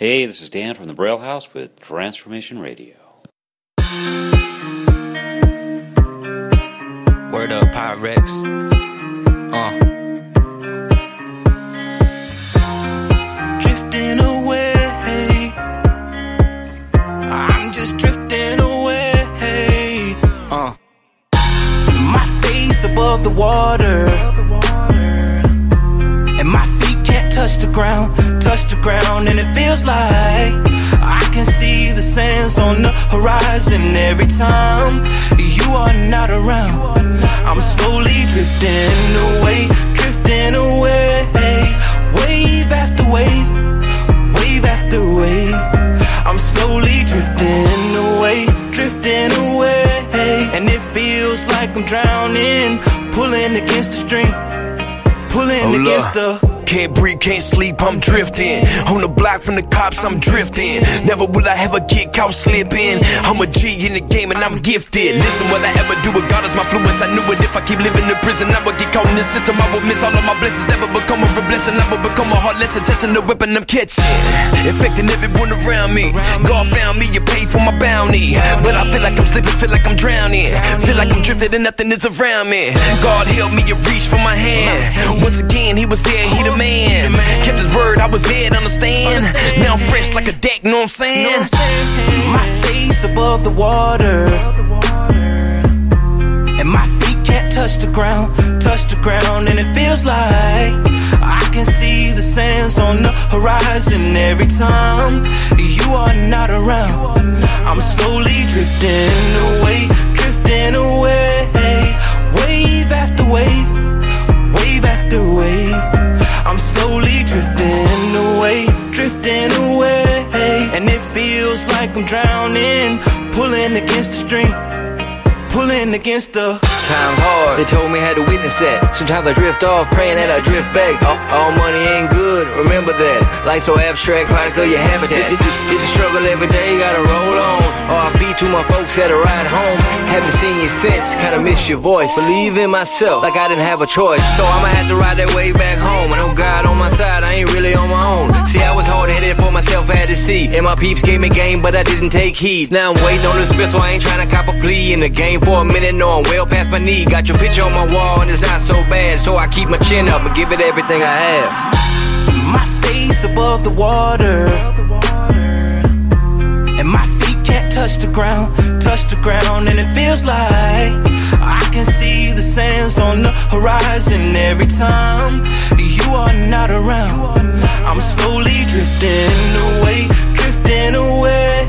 Hey, this is Dan from the Braille House with Transformation Radio. Word up, PyRexx. It feels like I'm drowning, pulling against the stream, pulling Oh, against the. Can't breathe, can't sleep, I'm drifting. On the block from the cops, I'm drifting. Never will I ever get caught slipping. I'm a G in the game and I'm gifted. Listen, what I ever do with God is my fluence. I knew it if I keep living in prison, I would get caught in the system. I would miss all of my blessings, never become a blessing. Would become a heart lesson, testing the weapon I'm catching. Affecting everyone around me. God found me, you paid for my bounty. But I feel like I'm slipping, feel like I'm drowning. Feel like I'm drifting and nothing is around me. God help me, you reach for my hand. Once again, he was there, he the man. Kept his word, I was to understand. Now I'm fresh like a deck, know what I'm saying? My face above the water. And my feet can't touch the ground, touch the ground, and it feels like I can see the sands on the horizon every time you are not around. I'm slowly drifting away, drifting away, wave after wave, wave after wave. I'm slowly drifting away, drifting away, and it feels like I'm drowning, pulling against the stream, pulling against the. Times hard, they told me had to witness that. Sometimes I drift off, praying that I drift back. All, all money ain't good, remember that. Life so abstract, product of your habitat. It's a struggle every day, gotta roll on. RP to my folks at a ride home. Haven't seen you since, kinda miss your voice. Believe in myself, like I didn't have a choice. So I'ma have to ride that way back home. I know God on my side, I ain't really on my own. See, I headed for myself, I had to see. And my peeps gave me game, but I didn't take heed. Now I'm waiting on the so I ain't trying to cop a plea. In the game for a minute, no, I'm well past my knee. Got your picture on my wall, and it's not so bad. So I keep my chin up and give it everything I have. My face above the water. And my feet can't touch the ground, touch the ground, and it feels like I can see the sands on the horizon every time you are not around. I'm slowly drifting away, drifting away,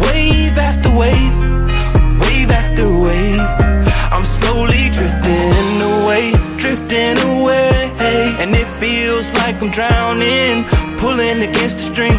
wave after wave, wave after wave. I'm slowly drifting away, drifting away, and it feels like I'm drowning, pulling against the stream,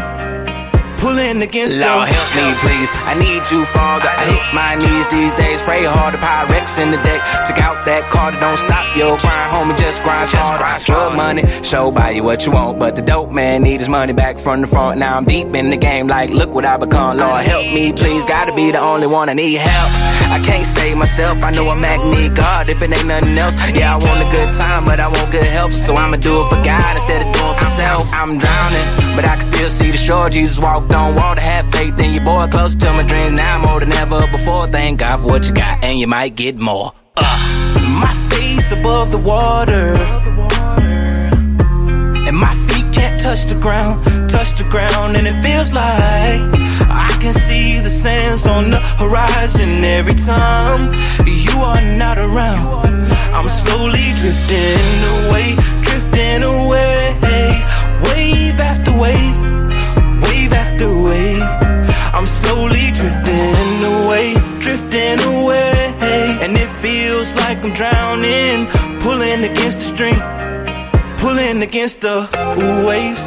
pulling against Lord, the. help me, please. I need you, Father. I hit my knees these days. Pray hard to Pyrex in the deck. Took out that card, don't stop your grind, homie. Just grind harder. Drug money, show buy you what you want. But the dope man need his money back from the front. Now I'm deep in the game, like, look what I become. Lord, help me, please. Gotta be the only one I need help. I can't save myself. I know I'm Mac need God if it ain't nothing else. Yeah, I want a good time, but I want good health. So I'ma do it for God instead of doing for self. I'm drowning, but I can still see the shore. Jesus walked on water, have faith in your boy. Close to my dreams now more than ever before. Thank God for what you got, and you might get more. Uh, my face above the water. And my feet can't touch the ground, touch the ground, and it feels like I can see the sands on the horizon every time you are not around. I'm slowly drifting away, drifting away, wave after wave drowning, pulling against the stream, pulling against the waves.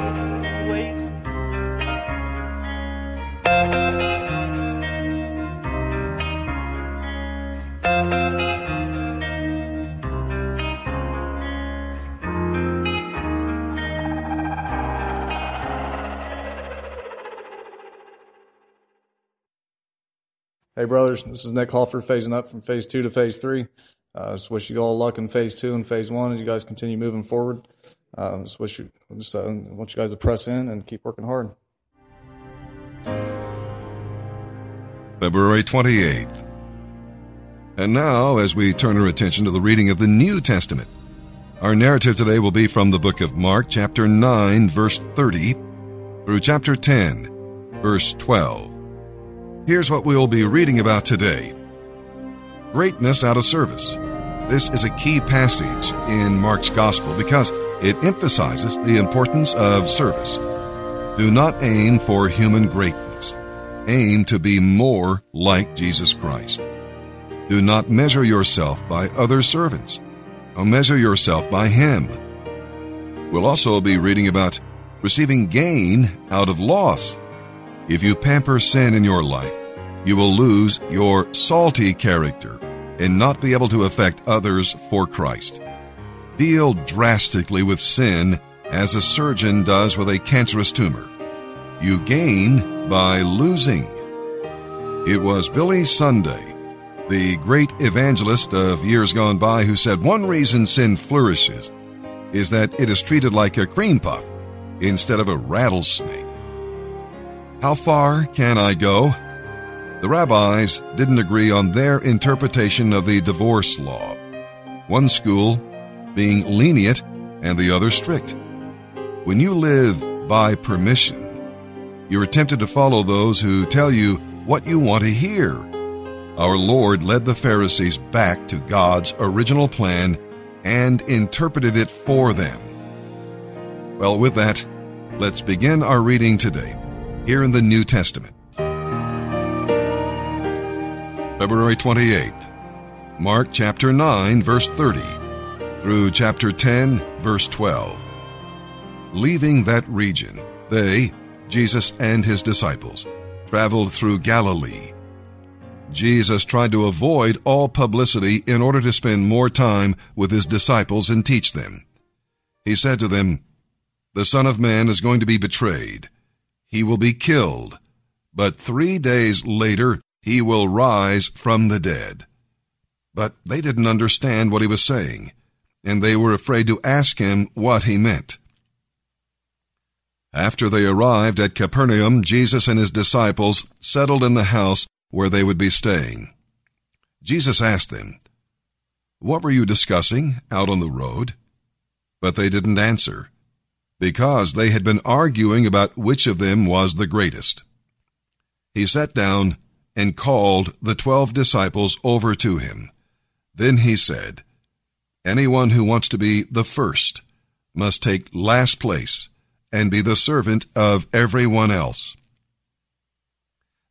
Hey, brothers, this is Nick Hoffer phasing up from phase two to phase three. Uh, just wish you all luck in phase two and phase one as you guys continue moving forward. Uh, just wish you, just uh, want you guys to press in and keep working hard. February 28th. And now, as we turn our attention to the reading of the New Testament, our narrative today will be from the book of Mark, chapter 9, verse 30, through chapter 10, verse 12. Here's what we'll be reading about today. Greatness out of service. This is a key passage in Mark's gospel because it emphasizes the importance of service. Do not aim for human greatness. Aim to be more like Jesus Christ. Do not measure yourself by other servants. Or measure yourself by Him. We'll also be reading about receiving gain out of loss. If you pamper sin in your life, you will lose your salty character and not be able to affect others for Christ. Deal drastically with sin as a surgeon does with a cancerous tumor. You gain by losing. It was Billy Sunday, the great evangelist of years gone by, who said one reason sin flourishes is that it is treated like a cream puff instead of a rattlesnake. How far can I go? The rabbis didn't agree on their interpretation of the divorce law, one school being lenient and the other strict. When you live by permission, you're tempted to follow those who tell you what you want to hear. Our Lord led the Pharisees back to God's original plan and interpreted it for them. Well, with that, let's begin our reading today, here in the New Testament. February 28th, Mark chapter 9, verse 30, through chapter 10, verse 12. Leaving that region, they, Jesus and his disciples, traveled through Galilee. Jesus tried to avoid all publicity in order to spend more time with his disciples and teach them. He said to them, The Son of Man is going to be betrayed. He will be killed. But three days later, he will rise from the dead. But they didn't understand what he was saying, and they were afraid to ask him what he meant. After they arrived at Capernaum, Jesus and his disciples settled in the house where they would be staying. Jesus asked them, What were you discussing out on the road? But they didn't answer, because they had been arguing about which of them was the greatest. He sat down and called the twelve disciples over to him. Then he said, Anyone who wants to be the first must take last place and be the servant of everyone else.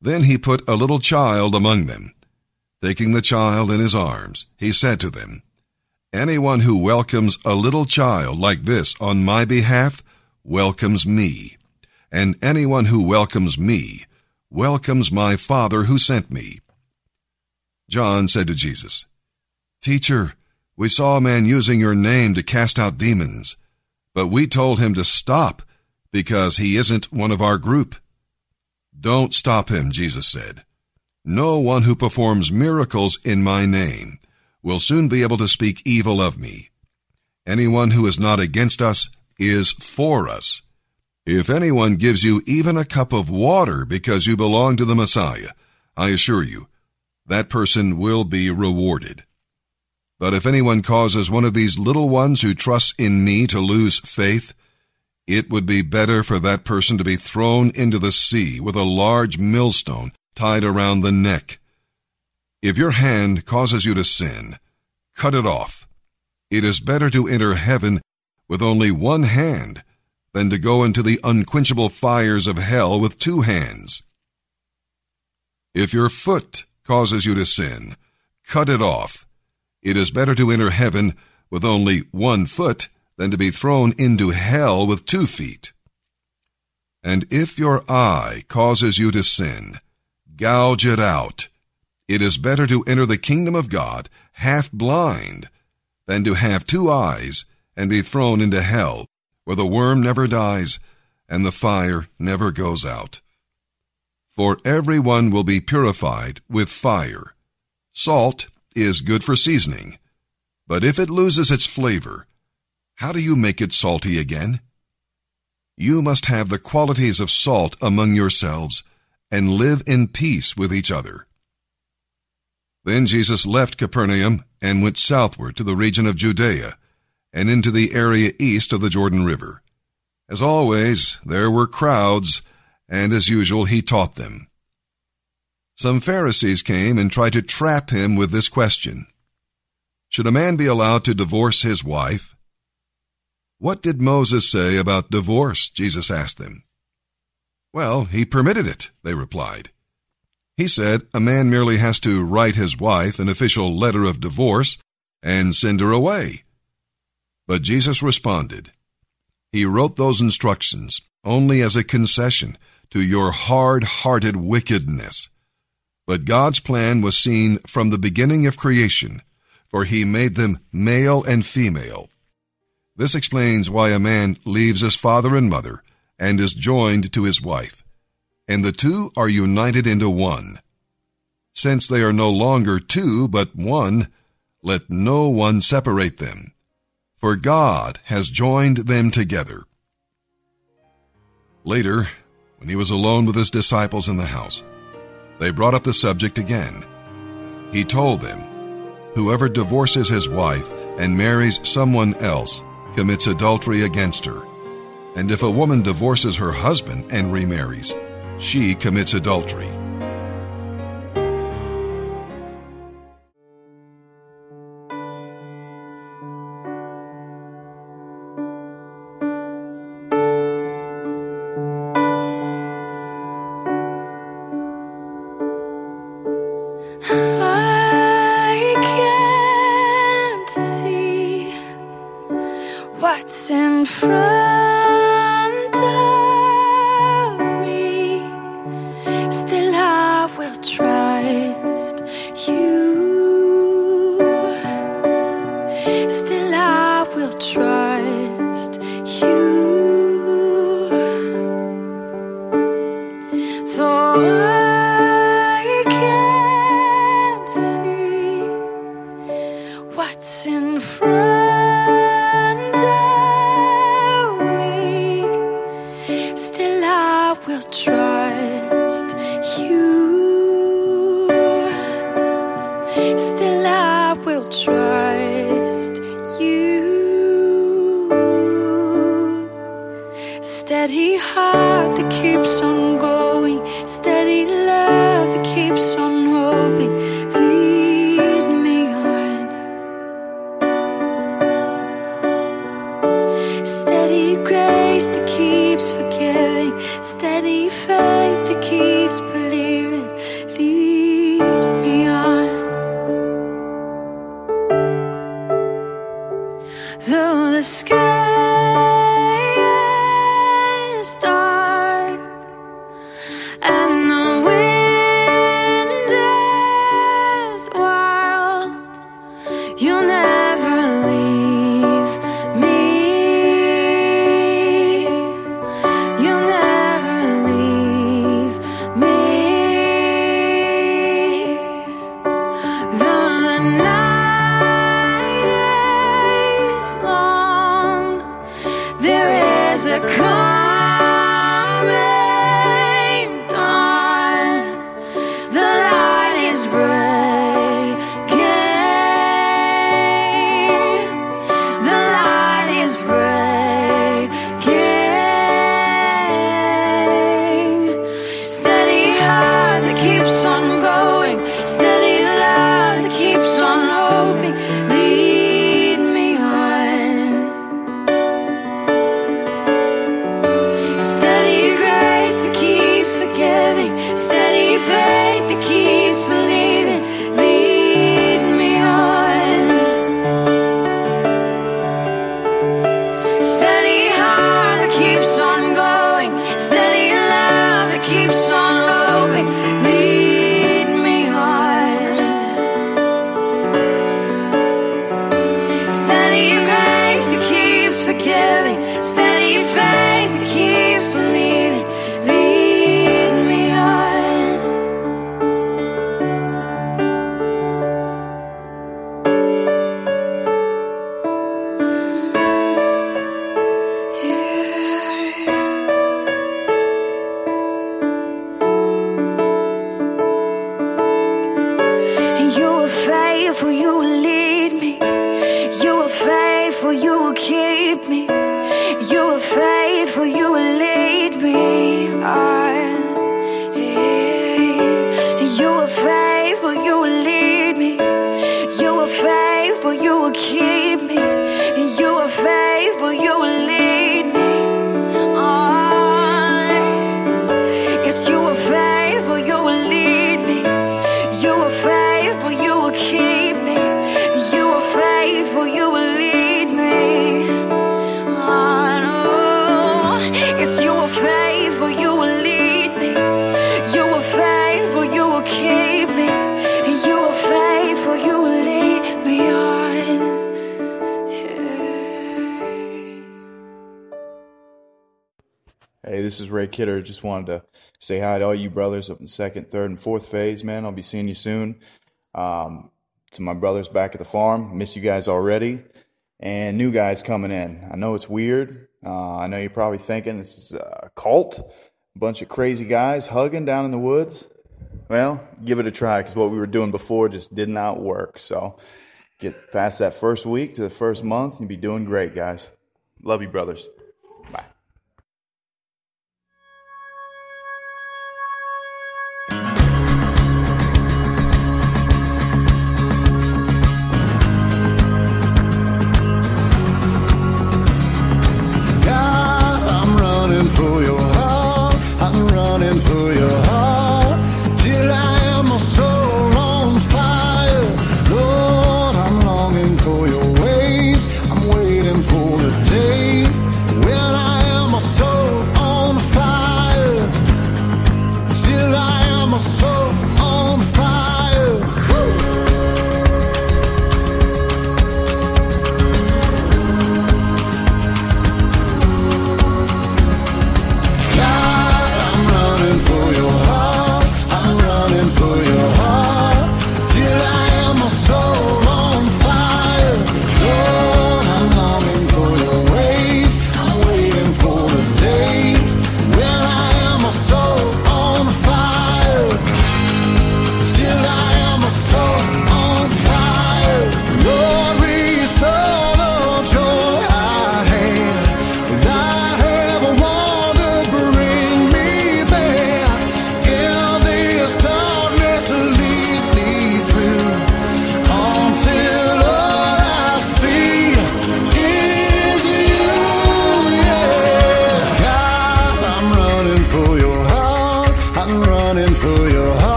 Then he put a little child among them. Taking the child in his arms, he said to them, Anyone who welcomes a little child like this on my behalf welcomes me, and anyone who welcomes me welcomes my Father who sent me. John said to Jesus, Teacher, we saw a man using your name to cast out demons, but we told him to stop because he isn't one of our group. Don't stop him, Jesus said. No one who performs miracles in my name will soon be able to speak evil of me. Anyone who is not against us is for us. If anyone gives you even a cup of water because you belong to the Messiah, I assure you, that person will be rewarded. But if anyone causes one of these little ones who trusts in me to lose faith, it would be better for that person to be thrown into the sea with a large millstone tied around the neck. If your hand causes you to sin, cut it off. It is better to enter heaven with only one hand than to go into the unquenchable fires of hell with two hands. If your foot causes you to sin, cut it off. It is better to enter heaven with only one foot than to be thrown into hell with two feet. And if your eye causes you to sin, gouge it out. It is better to enter the kingdom of God half blind than to have two eyes and be thrown into hell where the worm never dies and the fire never goes out. For everyone will be purified with fire. Salt is good for seasoning, but if it loses its flavor, how do you make it salty again? You must have the qualities of salt among yourselves and live in peace with each other. Then Jesus left Capernaum and went southward to the region of Judea and into the area east of the Jordan River. As always, there were crowds, and as usual, he taught them. Some Pharisees came and tried to trap him with this question Should a man be allowed to divorce his wife? What did Moses say about divorce? Jesus asked them. Well, he permitted it, they replied. He said a man merely has to write his wife an official letter of divorce and send her away. But Jesus responded, He wrote those instructions only as a concession to your hard-hearted wickedness. But God's plan was seen from the beginning of creation, for he made them male and female. This explains why a man leaves his father and mother and is joined to his wife, and the two are united into one. Since they are no longer two but one, let no one separate them, for God has joined them together. Later, when he was alone with his disciples in the house, they brought up the subject again. He told them, Whoever divorces his wife and marries someone else commits adultery against her. And if a woman divorces her husband and remarries, she commits adultery. What's in front this is Ray Kidder. Just wanted to say hi to all you brothers up in second, third, and fourth phase, man. I'll be seeing you soon. Um, to my brothers back at the farm, miss you guys already. And new guys coming in. I know it's weird. Uh, I know you're probably thinking this is a cult, a bunch of crazy guys hugging down in the woods. Well, give it a try because what we were doing before just did not work. So get past that first week to the first month, and you'll be doing great, guys. Love you, brothers.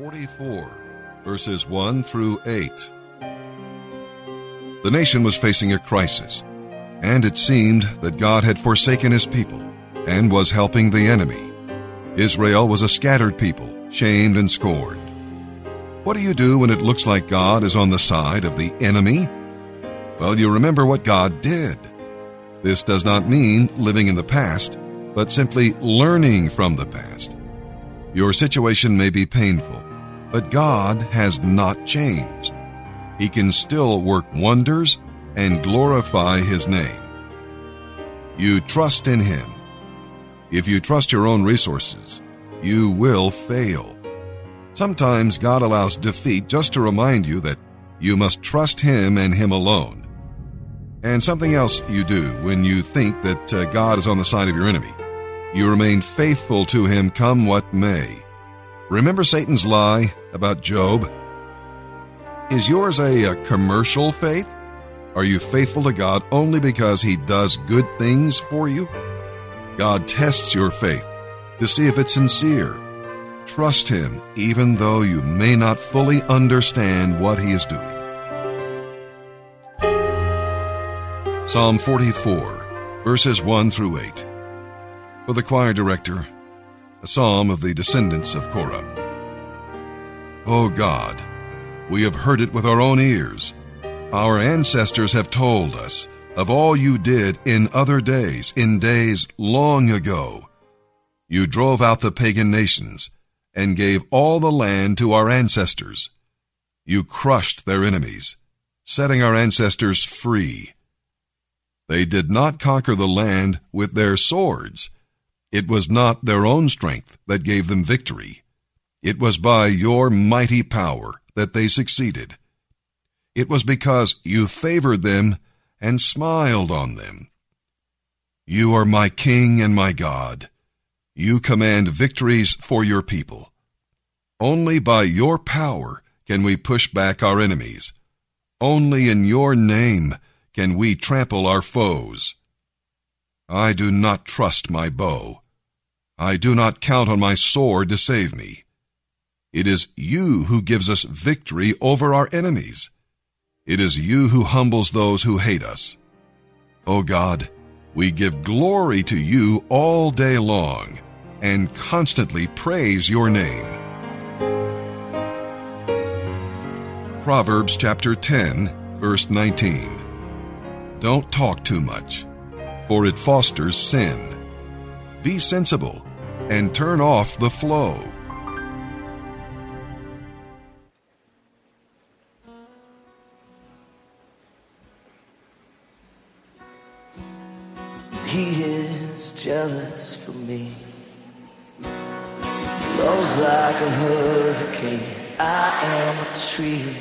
44, verses 1 through 8. The nation was facing a crisis, and it seemed that God had forsaken his people and was helping the enemy. Israel was a scattered people, shamed and scorned. What do you do when it looks like God is on the side of the enemy? Well, you remember what God did. This does not mean living in the past, but simply learning from the past. Your situation may be painful, but God has not changed. He can still work wonders and glorify His name. You trust in Him. If you trust your own resources, you will fail. Sometimes God allows defeat just to remind you that you must trust Him and Him alone. And something else you do when you think that uh, God is on the side of your enemy. You remain faithful to Him come what may. Remember Satan's lie about Job? Is yours a, a commercial faith? Are you faithful to God only because He does good things for you? God tests your faith to see if it's sincere. Trust Him even though you may not fully understand what He is doing. Psalm 44, verses 1 through 8. For the choir director, a psalm of the descendants of Korah. O God, we have heard it with our own ears. Our ancestors have told us of all you did in other days, in days long ago. You drove out the pagan nations and gave all the land to our ancestors. You crushed their enemies, setting our ancestors free. They did not conquer the land with their swords. It was not their own strength that gave them victory. It was by your mighty power that they succeeded. It was because you favored them and smiled on them. You are my King and my God. You command victories for your people. Only by your power can we push back our enemies. Only in your name can we trample our foes. I do not trust my bow. I do not count on my sword to save me. It is you who gives us victory over our enemies. It is you who humbles those who hate us. O God, we give glory to you all day long and constantly praise your name. Proverbs chapter 10, verse 19. Don't talk too much, for it fosters sin. Be sensible and turn off the flow. He is jealous for me. Blows like a hurricane. I am a tree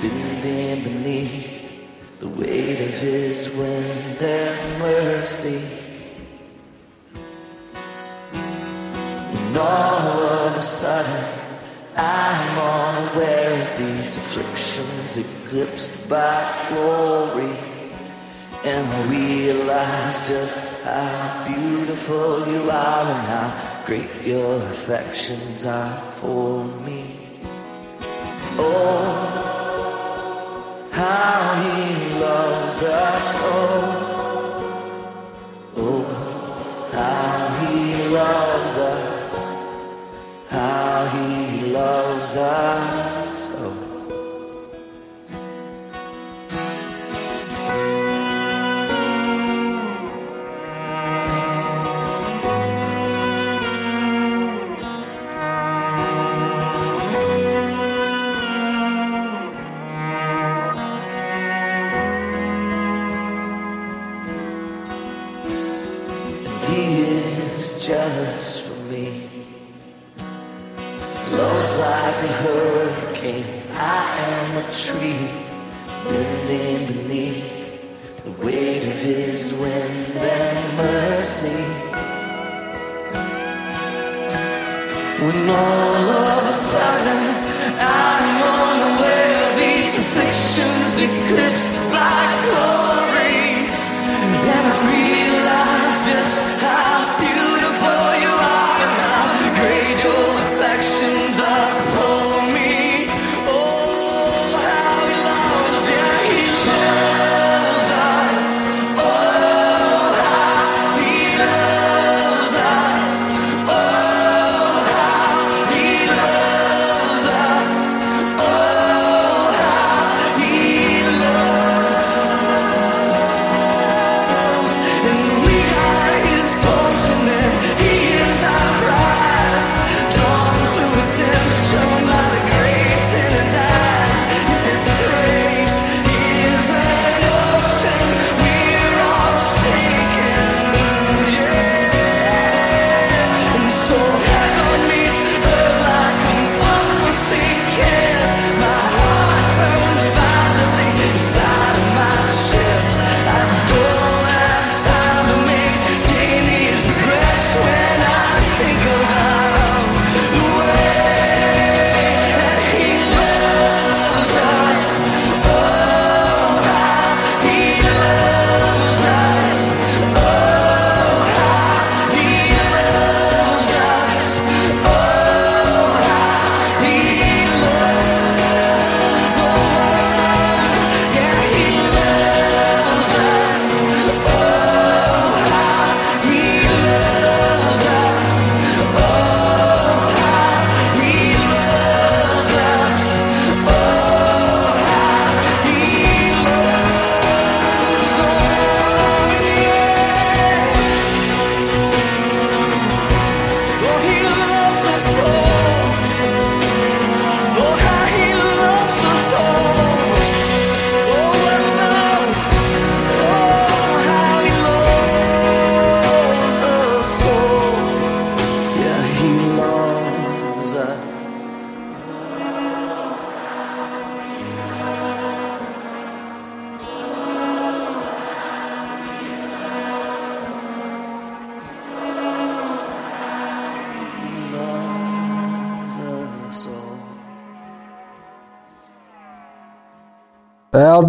bending beneath the weight of His wind and mercy. And all of a sudden I'm unaware of these afflictions eclipsed by glory. And I realize just how beautiful you are and how great your affections are for me. Oh, how he loves us. Oh, oh, how he loves us. How he loves us. Oh.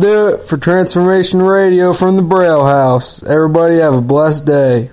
Do it for Transformation Radio from the Braille House. Everybody have a blessed day.